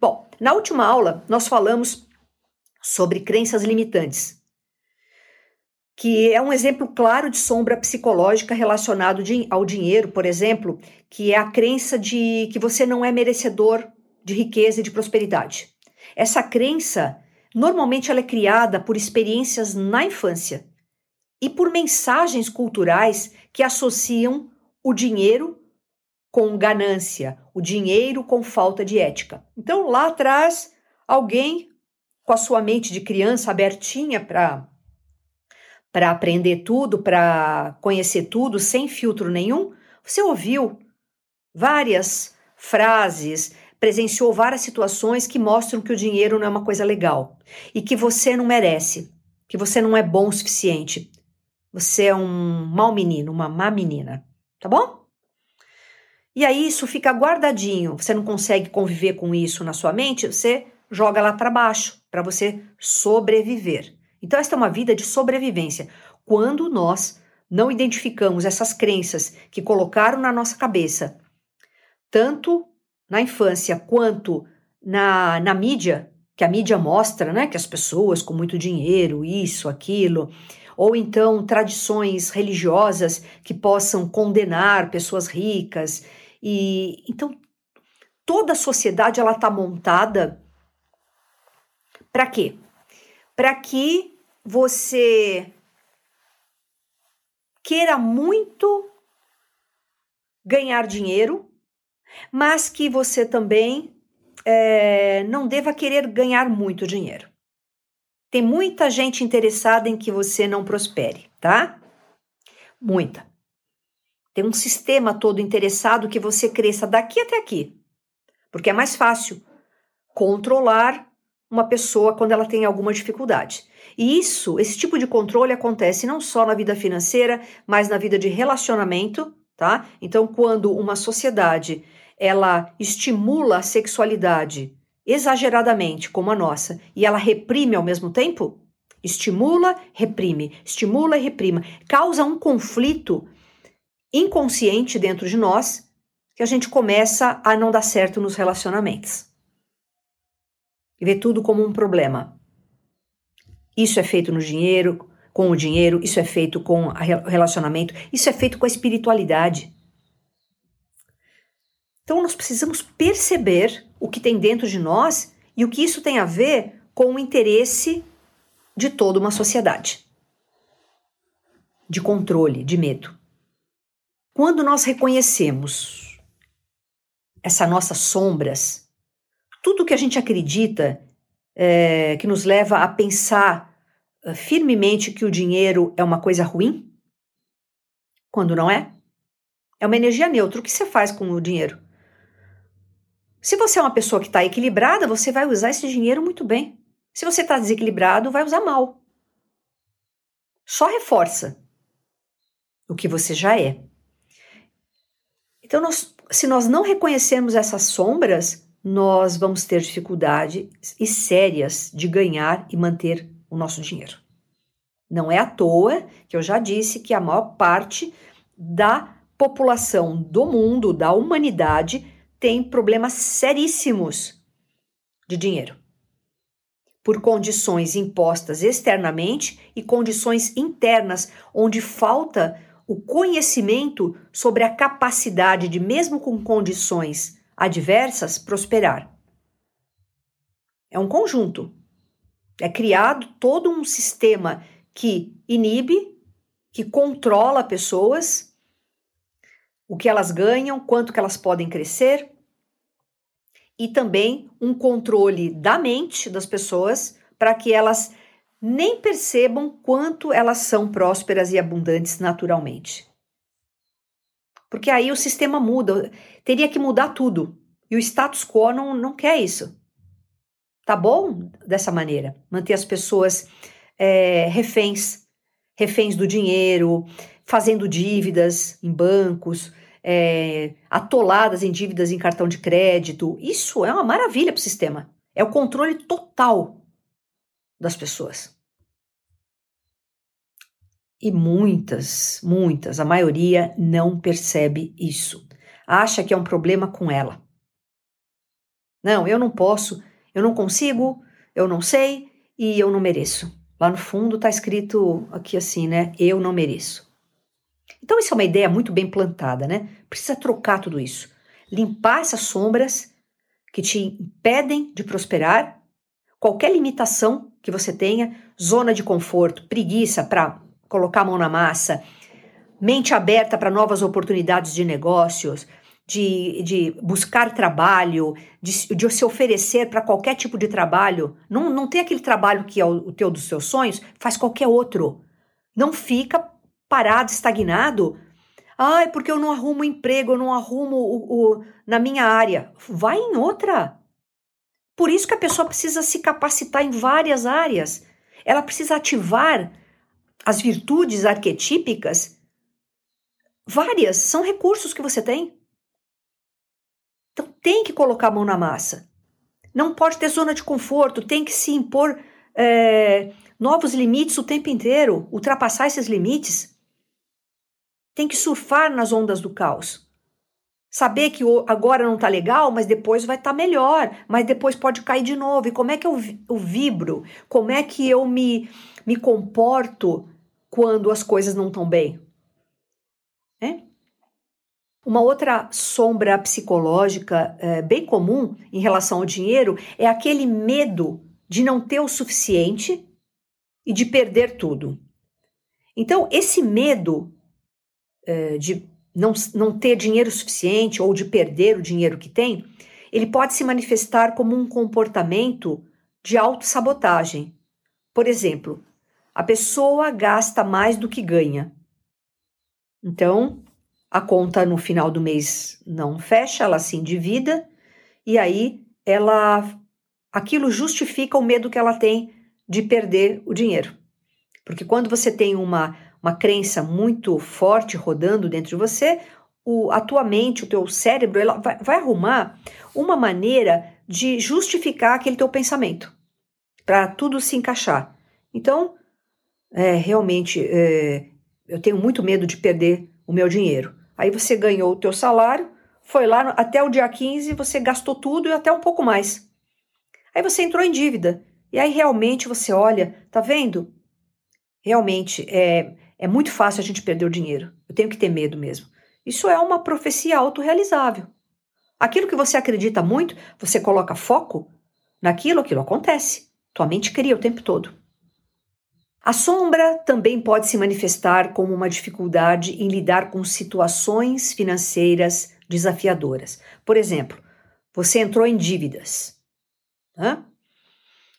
Bom, na última aula nós falamos sobre crenças limitantes, que é um exemplo claro de sombra psicológica relacionado ao dinheiro, por exemplo, que é a crença de que você não é merecedor de riqueza e de prosperidade. Essa crença Normalmente ela é criada por experiências na infância e por mensagens culturais que associam o dinheiro com ganância, o dinheiro com falta de ética. Então, lá atrás, alguém com a sua mente de criança abertinha para para aprender tudo, para conhecer tudo sem filtro nenhum, você ouviu várias frases, presenciou várias situações que mostram que o dinheiro não é uma coisa legal e que você não merece, que você não é bom o suficiente. Você é um mau menino, uma má menina, tá bom? E aí isso fica guardadinho, você não consegue conviver com isso na sua mente, você joga lá para baixo para você sobreviver. Então esta é uma vida de sobrevivência. Quando nós não identificamos essas crenças que colocaram na nossa cabeça, tanto na infância quanto na, na mídia, que a mídia mostra, né, que as pessoas com muito dinheiro, isso, aquilo, ou então tradições religiosas que possam condenar pessoas ricas. E então toda a sociedade ela está montada para quê? Para que você queira muito ganhar dinheiro mas que você também é, não deva querer ganhar muito dinheiro. Tem muita gente interessada em que você não prospere, tá? Muita. Tem um sistema todo interessado que você cresça daqui até aqui, porque é mais fácil controlar uma pessoa quando ela tem alguma dificuldade. E isso, esse tipo de controle acontece não só na vida financeira, mas na vida de relacionamento, tá? Então, quando uma sociedade ela estimula a sexualidade exageradamente, como a nossa, e ela reprime ao mesmo tempo? Estimula, reprime, estimula e reprima. Causa um conflito inconsciente dentro de nós que a gente começa a não dar certo nos relacionamentos. E vê tudo como um problema. Isso é feito no dinheiro, com o dinheiro, isso é feito com o relacionamento, isso é feito com a espiritualidade. Então, nós precisamos perceber o que tem dentro de nós e o que isso tem a ver com o interesse de toda uma sociedade de controle, de medo. Quando nós reconhecemos essas nossas sombras, tudo que a gente acredita é, que nos leva a pensar uh, firmemente que o dinheiro é uma coisa ruim, quando não é, é uma energia neutra. O que você faz com o dinheiro? Se você é uma pessoa que está equilibrada, você vai usar esse dinheiro muito bem. Se você está desequilibrado, vai usar mal. Só reforça o que você já é. Então, nós, se nós não reconhecermos essas sombras, nós vamos ter dificuldades e sérias de ganhar e manter o nosso dinheiro. Não é à toa que eu já disse que a maior parte da população do mundo, da humanidade, tem problemas seríssimos de dinheiro. Por condições impostas externamente e condições internas, onde falta o conhecimento sobre a capacidade de, mesmo com condições adversas, prosperar. É um conjunto. É criado todo um sistema que inibe, que controla pessoas, o que elas ganham, quanto que elas podem crescer, e também um controle da mente das pessoas para que elas nem percebam quanto elas são prósperas e abundantes naturalmente. Porque aí o sistema muda, teria que mudar tudo. E o status quo não, não quer isso. Tá bom dessa maneira, manter as pessoas é, reféns, reféns do dinheiro, fazendo dívidas em bancos, é, atoladas em dívidas em cartão de crédito. Isso é uma maravilha para o sistema. É o controle total das pessoas. E muitas, muitas, a maioria não percebe isso. Acha que é um problema com ela. Não, eu não posso, eu não consigo, eu não sei e eu não mereço. Lá no fundo está escrito aqui assim, né? Eu não mereço. Então, isso é uma ideia muito bem plantada, né? Precisa trocar tudo isso. Limpar essas sombras que te impedem de prosperar, qualquer limitação que você tenha, zona de conforto, preguiça para colocar a mão na massa, mente aberta para novas oportunidades de negócios, de, de buscar trabalho, de, de se oferecer para qualquer tipo de trabalho. Não, não tem aquele trabalho que é o, o teu dos seus sonhos, faz qualquer outro. Não fica parado, estagnado. Ai, porque eu não arrumo emprego, eu não arrumo o, o, na minha área. Vai em outra. Por isso que a pessoa precisa se capacitar em várias áreas. Ela precisa ativar as virtudes arquetípicas. Várias são recursos que você tem. Então tem que colocar a mão na massa. Não pode ter zona de conforto, tem que se impor é, novos limites o tempo inteiro, ultrapassar esses limites. Tem que surfar nas ondas do caos. Saber que agora não está legal, mas depois vai estar tá melhor, mas depois pode cair de novo. E como é que eu, eu vibro? Como é que eu me, me comporto quando as coisas não estão bem? É? Uma outra sombra psicológica é, bem comum em relação ao dinheiro é aquele medo de não ter o suficiente e de perder tudo. Então, esse medo é, de não, não ter dinheiro suficiente ou de perder o dinheiro que tem, ele pode se manifestar como um comportamento de autossabotagem. Por exemplo, a pessoa gasta mais do que ganha. Então, a conta no final do mês não fecha, ela se endivida e aí ela aquilo justifica o medo que ela tem de perder o dinheiro. Porque quando você tem uma, uma crença muito forte rodando dentro de você, o, a tua mente, o teu cérebro, ela vai, vai arrumar uma maneira de justificar aquele teu pensamento para tudo se encaixar. Então, é, realmente, é, eu tenho muito medo de perder o meu dinheiro. Aí você ganhou o teu salário, foi lá até o dia 15, você gastou tudo e até um pouco mais. Aí você entrou em dívida. E aí realmente você olha, tá vendo? Realmente é, é muito fácil a gente perder o dinheiro. Eu tenho que ter medo mesmo. Isso é uma profecia autorrealizável. Aquilo que você acredita muito, você coloca foco naquilo, aquilo acontece. Tua mente cria o tempo todo. A sombra também pode se manifestar como uma dificuldade em lidar com situações financeiras desafiadoras. Por exemplo, você entrou em dívidas. Hã?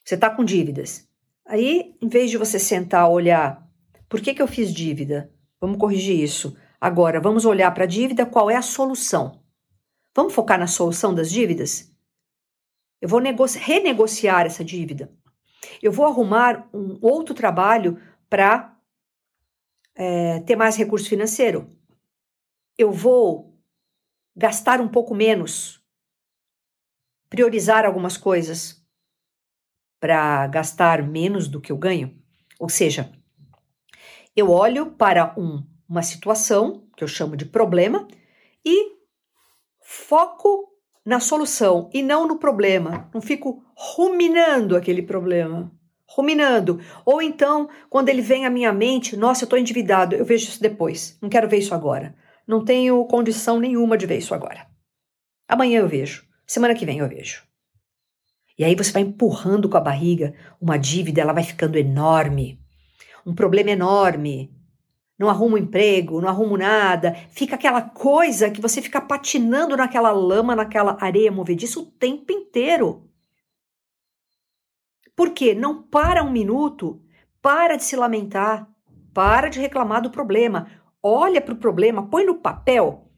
Você está com dívidas. Aí, em vez de você sentar olhar, por que, que eu fiz dívida? Vamos corrigir isso. Agora, vamos olhar para a dívida, qual é a solução? Vamos focar na solução das dívidas? Eu vou renegociar essa dívida. Eu vou arrumar um outro trabalho para é, ter mais recurso financeiro? Eu vou gastar um pouco menos, priorizar algumas coisas para gastar menos do que eu ganho? Ou seja, eu olho para um, uma situação que eu chamo de problema e foco na solução e não no problema. Não fico ruminando aquele problema. Ruminando. Ou então, quando ele vem à minha mente, nossa, eu estou endividado, eu vejo isso depois. Não quero ver isso agora. Não tenho condição nenhuma de ver isso agora. Amanhã eu vejo. Semana que vem eu vejo. E aí você vai empurrando com a barriga uma dívida, ela vai ficando enorme. Um problema enorme não arrumo emprego, não arrumo nada, fica aquela coisa que você fica patinando naquela lama, naquela areia movediça o tempo inteiro. Por quê? Não para um minuto, para de se lamentar, para de reclamar do problema, olha para o problema, põe no papel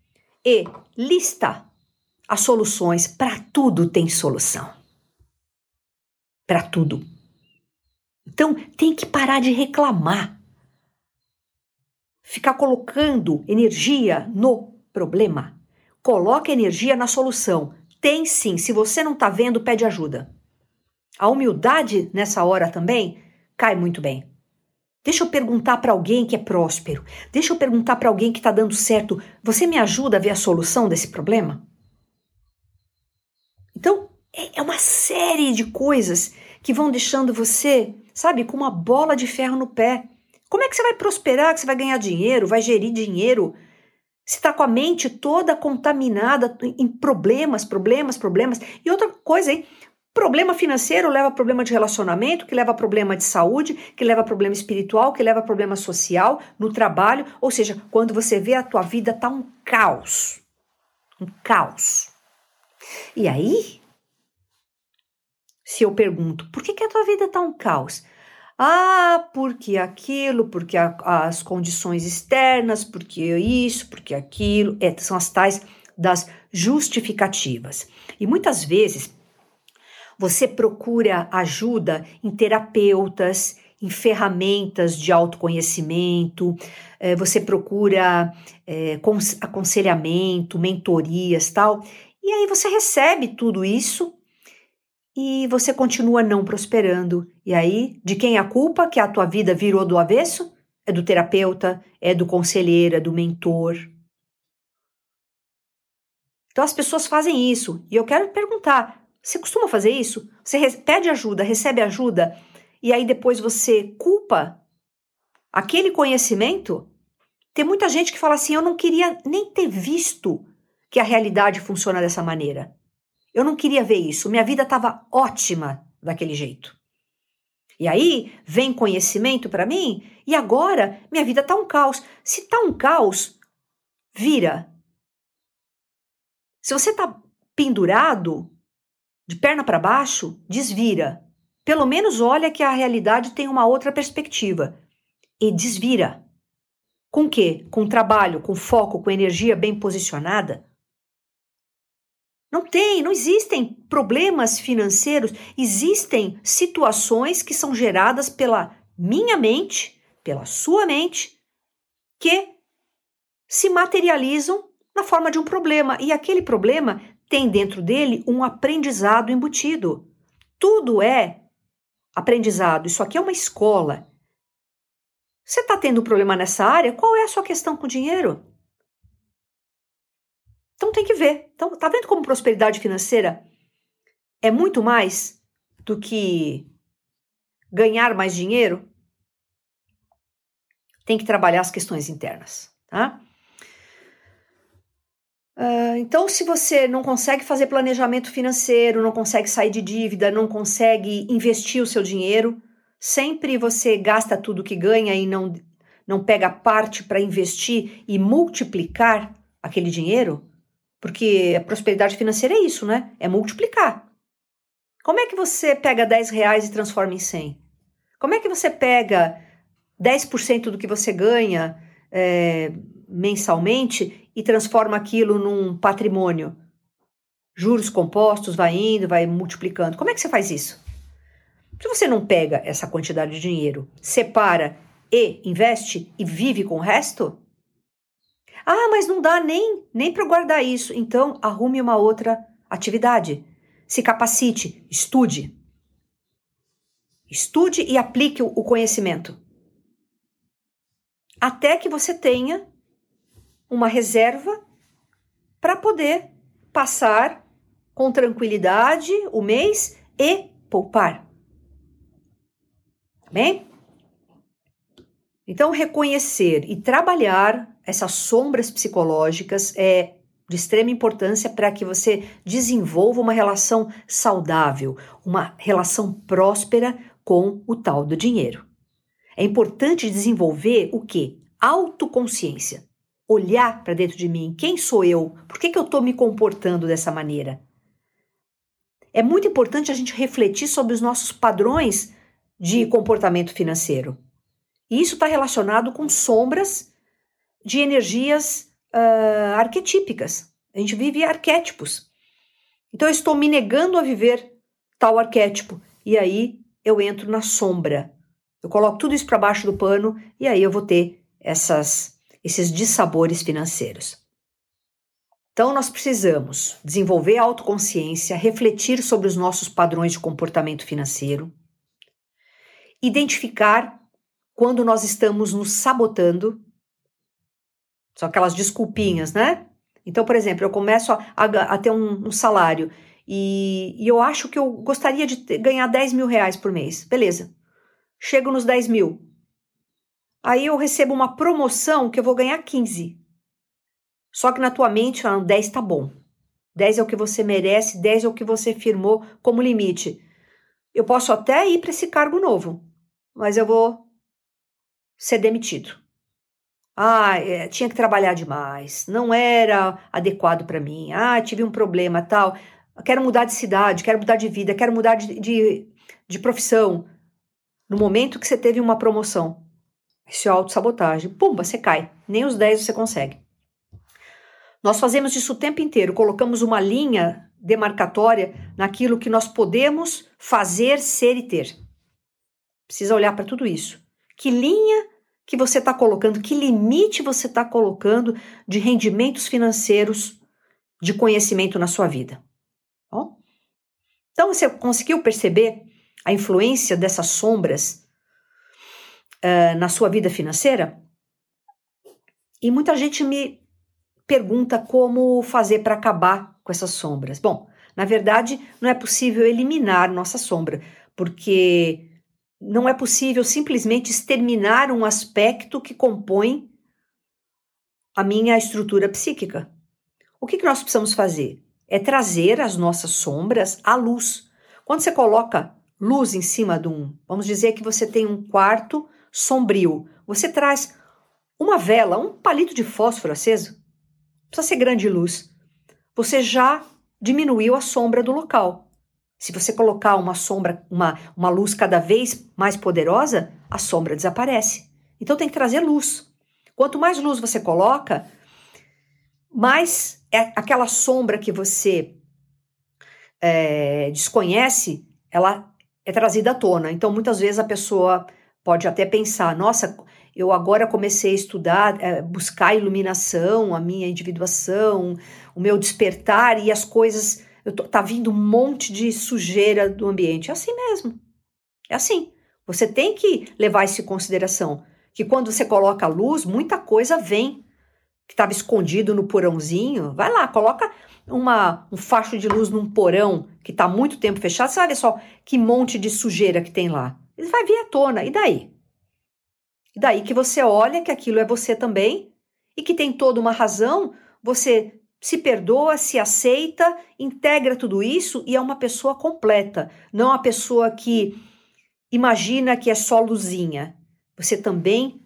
e lista as soluções. Para tudo tem solução. Para tudo. Então tem que parar de reclamar ficar colocando energia no problema. Coloque energia na solução. Tem sim, se você não está vendo, pede ajuda. A humildade nessa hora também cai muito bem. Deixa eu perguntar para alguém que é próspero. Deixa eu perguntar para alguém que está dando certo. Você me ajuda a ver a solução desse problema? Então, é, é uma série de coisas que vão deixando você, sabe, com uma bola de ferro no pé. Como é que você vai prosperar, que você vai ganhar dinheiro, vai gerir dinheiro? Se está com a mente toda contaminada em problemas, problemas, problemas. E outra coisa, hein? Problema financeiro leva a problema de relacionamento, que leva a problema de saúde, que leva a problema espiritual, que leva a problema social, no trabalho. Ou seja, quando você vê a tua vida tá um caos. Um caos. E aí, se eu pergunto, por que, que a tua vida tá um caos? Ah, porque aquilo, porque a, as condições externas, porque isso, porque aquilo, é, são as tais das justificativas. E muitas vezes você procura ajuda em terapeutas, em ferramentas de autoconhecimento, é, você procura é, aconselhamento, mentorias, tal, e aí você recebe tudo isso e você continua não prosperando. E aí, de quem é a culpa que a tua vida virou do avesso? É do terapeuta, é do conselheiro, é do mentor. Então as pessoas fazem isso. E eu quero perguntar: você costuma fazer isso? Você pede ajuda, recebe ajuda, e aí depois você culpa aquele conhecimento? Tem muita gente que fala assim: eu não queria nem ter visto que a realidade funciona dessa maneira. Eu não queria ver isso. Minha vida estava ótima daquele jeito. E aí vem conhecimento para mim e agora minha vida está um caos. Se está um caos, vira. Se você está pendurado de perna para baixo, desvira. Pelo menos olha que a realidade tem uma outra perspectiva e desvira. Com quê? Com trabalho, com foco, com energia bem posicionada. Não tem, não existem problemas financeiros, existem situações que são geradas pela minha mente, pela sua mente, que se materializam na forma de um problema. E aquele problema tem dentro dele um aprendizado embutido. Tudo é aprendizado. Isso aqui é uma escola. Você está tendo um problema nessa área? Qual é a sua questão com o dinheiro? Tem que ver. Então, tá vendo como prosperidade financeira é muito mais do que ganhar mais dinheiro? Tem que trabalhar as questões internas, tá? Uh, então, se você não consegue fazer planejamento financeiro, não consegue sair de dívida, não consegue investir o seu dinheiro, sempre você gasta tudo que ganha e não, não pega parte para investir e multiplicar aquele dinheiro, porque a prosperidade financeira é isso, né? É multiplicar. Como é que você pega 10 reais e transforma em 100? Como é que você pega 10% do que você ganha é, mensalmente e transforma aquilo num patrimônio? Juros compostos, vai indo, vai multiplicando. Como é que você faz isso? Se você não pega essa quantidade de dinheiro, separa e investe e vive com o resto? Ah, mas não dá nem, nem para guardar isso. Então, arrume uma outra atividade. Se capacite, estude. Estude e aplique o conhecimento. Até que você tenha uma reserva para poder passar com tranquilidade o mês e poupar. Bem? Então, reconhecer e trabalhar essas sombras psicológicas é de extrema importância para que você desenvolva uma relação saudável, uma relação próspera com o tal do dinheiro. É importante desenvolver o que? Autoconsciência. Olhar para dentro de mim. Quem sou eu? Por que, que eu estou me comportando dessa maneira? É muito importante a gente refletir sobre os nossos padrões de comportamento financeiro. E isso está relacionado com sombras de energias uh, arquetípicas. A gente vive arquétipos. Então eu estou me negando a viver tal arquétipo. E aí eu entro na sombra. Eu coloco tudo isso para baixo do pano e aí eu vou ter essas, esses dissabores financeiros. Então, nós precisamos desenvolver a autoconsciência, refletir sobre os nossos padrões de comportamento financeiro, identificar quando nós estamos nos sabotando. São aquelas desculpinhas, né? Então, por exemplo, eu começo a, a, a ter um, um salário e, e, eu acho que eu gostaria de ter, ganhar 10 mil reais por mês. Beleza. Chego nos 10 mil. Aí eu recebo uma promoção que eu vou ganhar 15. Só que na tua mente, ah, 10 tá bom. 10 é o que você merece, 10 é o que você firmou como limite. Eu posso até ir para esse cargo novo, mas eu vou ser demitido. Ah, é, tinha que trabalhar demais, não era adequado para mim. Ah, tive um problema tal. Quero mudar de cidade, quero mudar de vida, quero mudar de, de, de profissão. No momento que você teve uma promoção, isso é autossabotagem. Pumba, você cai. Nem os 10 você consegue. Nós fazemos isso o tempo inteiro, colocamos uma linha demarcatória naquilo que nós podemos fazer, ser e ter. Precisa olhar para tudo isso. Que linha que você está colocando, que limite você está colocando de rendimentos financeiros, de conhecimento na sua vida. Bom? Então você conseguiu perceber a influência dessas sombras uh, na sua vida financeira? E muita gente me pergunta como fazer para acabar com essas sombras. Bom, na verdade, não é possível eliminar nossa sombra, porque não é possível simplesmente exterminar um aspecto que compõe a minha estrutura psíquica. O que, que nós precisamos fazer? É trazer as nossas sombras à luz. Quando você coloca luz em cima de um, vamos dizer que você tem um quarto sombrio, você traz uma vela, um palito de fósforo aceso, precisa ser grande luz. Você já diminuiu a sombra do local. Se você colocar uma sombra, uma, uma luz cada vez mais poderosa, a sombra desaparece. Então tem que trazer luz. Quanto mais luz você coloca, mais é aquela sombra que você é, desconhece, ela é trazida à tona. Então muitas vezes a pessoa pode até pensar: nossa, eu agora comecei a estudar, é, buscar a iluminação, a minha individuação, o meu despertar e as coisas eu tô, tá vindo um monte de sujeira do ambiente. É assim mesmo. É assim. Você tem que levar isso em consideração. Que quando você coloca a luz, muita coisa vem que estava escondido no porãozinho. Vai lá, coloca uma, um facho de luz num porão que está muito tempo fechado. Você vai ver só que monte de sujeira que tem lá. Ele vai vir à tona. E daí? E daí que você olha que aquilo é você também e que tem toda uma razão você se perdoa, se aceita, integra tudo isso e é uma pessoa completa, não a pessoa que imagina que é só luzinha. Você também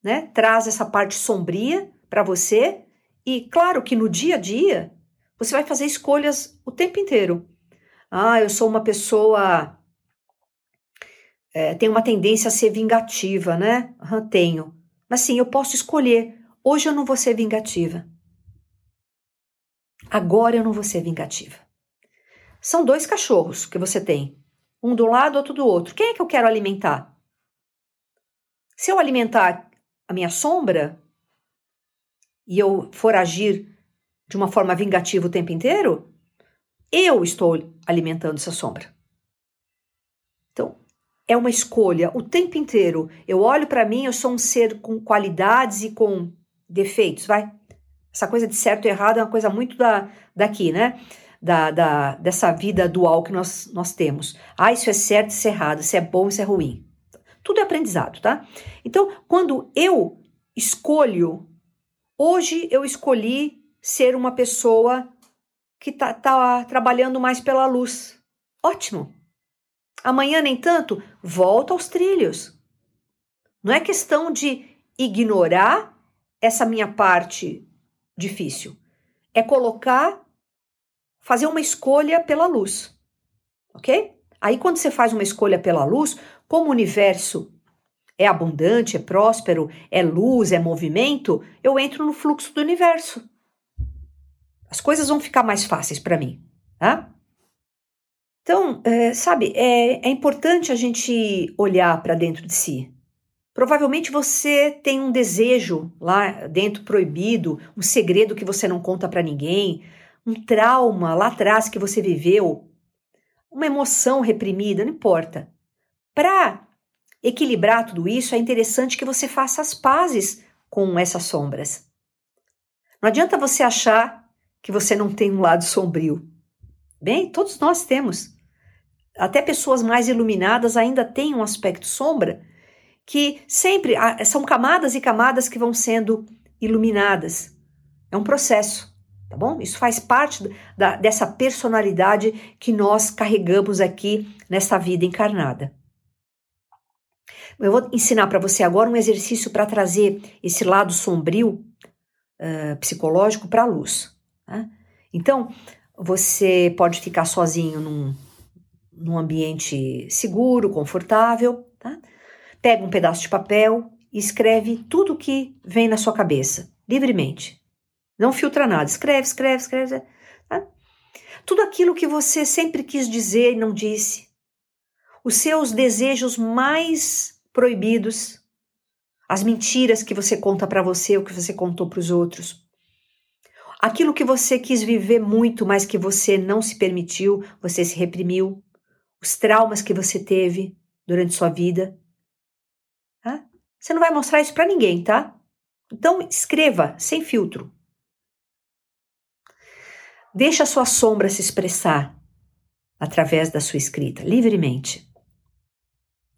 né, traz essa parte sombria para você e, claro, que no dia a dia você vai fazer escolhas o tempo inteiro. Ah, eu sou uma pessoa. É, tenho uma tendência a ser vingativa, né? Uhum, tenho. Mas sim, eu posso escolher. Hoje eu não vou ser vingativa. Agora eu não vou ser vingativa. São dois cachorros que você tem, um do lado, outro do outro. Quem é que eu quero alimentar? Se eu alimentar a minha sombra e eu for agir de uma forma vingativa o tempo inteiro, eu estou alimentando essa sombra. Então, é uma escolha o tempo inteiro. Eu olho para mim, eu sou um ser com qualidades e com defeitos, vai? Essa coisa de certo e errado é uma coisa muito da, daqui, né? Da, da, dessa vida dual que nós, nós temos. Ah, isso é certo, isso é errado, isso é bom, isso é ruim. Tudo é aprendizado, tá? Então, quando eu escolho, hoje eu escolhi ser uma pessoa que tá, tá trabalhando mais pela luz. Ótimo. Amanhã, nem tanto, volta aos trilhos. Não é questão de ignorar essa minha parte difícil. É colocar, fazer uma escolha pela luz. Ok? Aí, quando você faz uma escolha pela luz, como o universo é abundante, é próspero, é luz, é movimento, eu entro no fluxo do universo. As coisas vão ficar mais fáceis para mim, tá? Então, é, sabe, é, é importante a gente olhar para dentro de si. Provavelmente você tem um desejo lá dentro proibido, um segredo que você não conta para ninguém, um trauma lá atrás que você viveu, uma emoção reprimida, não importa. Para equilibrar tudo isso, é interessante que você faça as pazes com essas sombras. Não adianta você achar que você não tem um lado sombrio. Bem, todos nós temos. Até pessoas mais iluminadas ainda têm um aspecto sombra que sempre são camadas e camadas que vão sendo iluminadas. É um processo tá bom? Isso faz parte da, dessa personalidade que nós carregamos aqui nessa vida encarnada. Eu vou ensinar para você agora um exercício para trazer esse lado sombrio uh, psicológico para a luz. Tá? Então, você pode ficar sozinho num, num ambiente seguro, confortável, tá? Pega um pedaço de papel e escreve tudo o que vem na sua cabeça, livremente. Não filtra nada. Escreve, escreve, escreve. Tá? Tudo aquilo que você sempre quis dizer e não disse. Os seus desejos mais proibidos. As mentiras que você conta para você, o que você contou para os outros. Aquilo que você quis viver muito, mas que você não se permitiu, você se reprimiu. Os traumas que você teve durante sua vida. Você não vai mostrar isso para ninguém, tá? Então escreva sem filtro. Deixa a sua sombra se expressar através da sua escrita, livremente.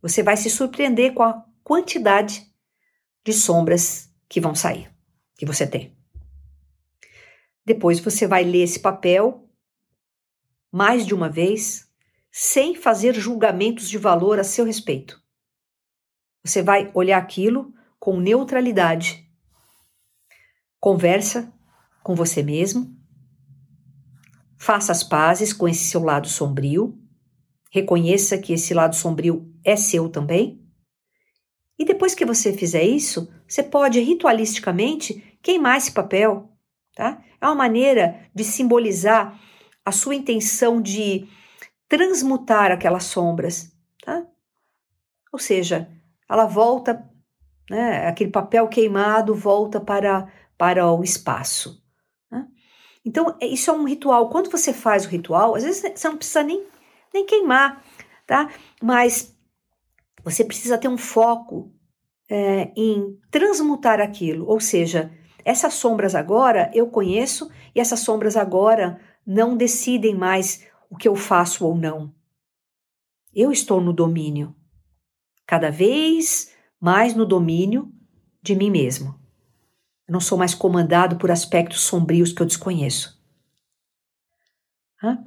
Você vai se surpreender com a quantidade de sombras que vão sair, que você tem. Depois você vai ler esse papel mais de uma vez, sem fazer julgamentos de valor a seu respeito. Você vai olhar aquilo com neutralidade. Conversa com você mesmo Faça as pazes com esse seu lado sombrio. Reconheça que esse lado sombrio é seu também. E depois que você fizer isso, você pode ritualisticamente queimar esse papel, tá? É uma maneira de simbolizar a sua intenção de transmutar aquelas sombras, tá? Ou seja, ela volta, né, aquele papel queimado volta para, para o espaço. Então, é, isso é um ritual. Quando você faz o ritual, às vezes você não precisa nem, nem queimar, tá? Mas você precisa ter um foco é, em transmutar aquilo. Ou seja, essas sombras agora eu conheço e essas sombras agora não decidem mais o que eu faço ou não. Eu estou no domínio, cada vez mais no domínio de mim mesmo. Eu não sou mais comandado por aspectos sombrios que eu desconheço. Hã?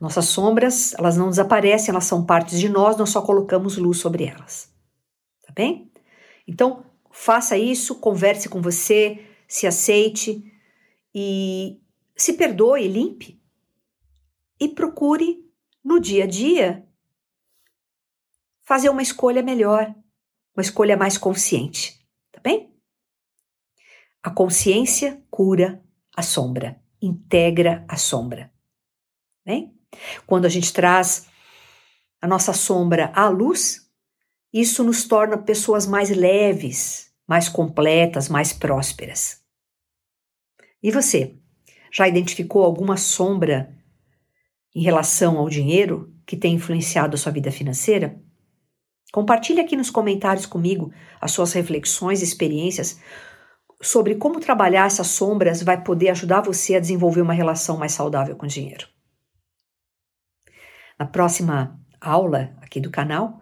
Nossas sombras, elas não desaparecem, elas são partes de nós, nós só colocamos luz sobre elas. Tá bem? Então, faça isso, converse com você, se aceite e se perdoe, limpe. E procure, no dia a dia, fazer uma escolha melhor, uma escolha mais consciente. Tá bem? A consciência cura a sombra, integra a sombra. Bem? Quando a gente traz a nossa sombra à luz, Isso nos torna pessoas mais leves, mais completas, mais prósperas. E você? Já identificou alguma sombra em relação ao dinheiro que tem influenciado a sua vida financeira? Compartilhe aqui nos comentários comigo as suas reflexões e experiências sobre como trabalhar essas sombras vai poder ajudar você a desenvolver uma relação mais saudável com o dinheiro. Na próxima aula aqui do canal,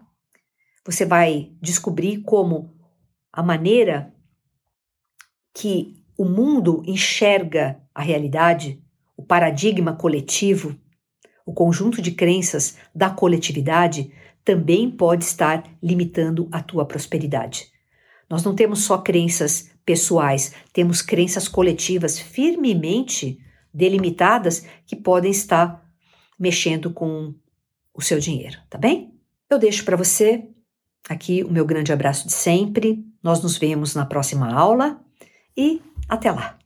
você vai descobrir como a maneira que o mundo enxerga a realidade, o paradigma coletivo, o conjunto de crenças da coletividade também pode estar limitando a tua prosperidade. Nós não temos só crenças pessoais, temos crenças coletivas firmemente delimitadas que podem estar mexendo com o seu dinheiro, tá bem? Eu deixo para você aqui o meu grande abraço de sempre. Nós nos vemos na próxima aula e até lá!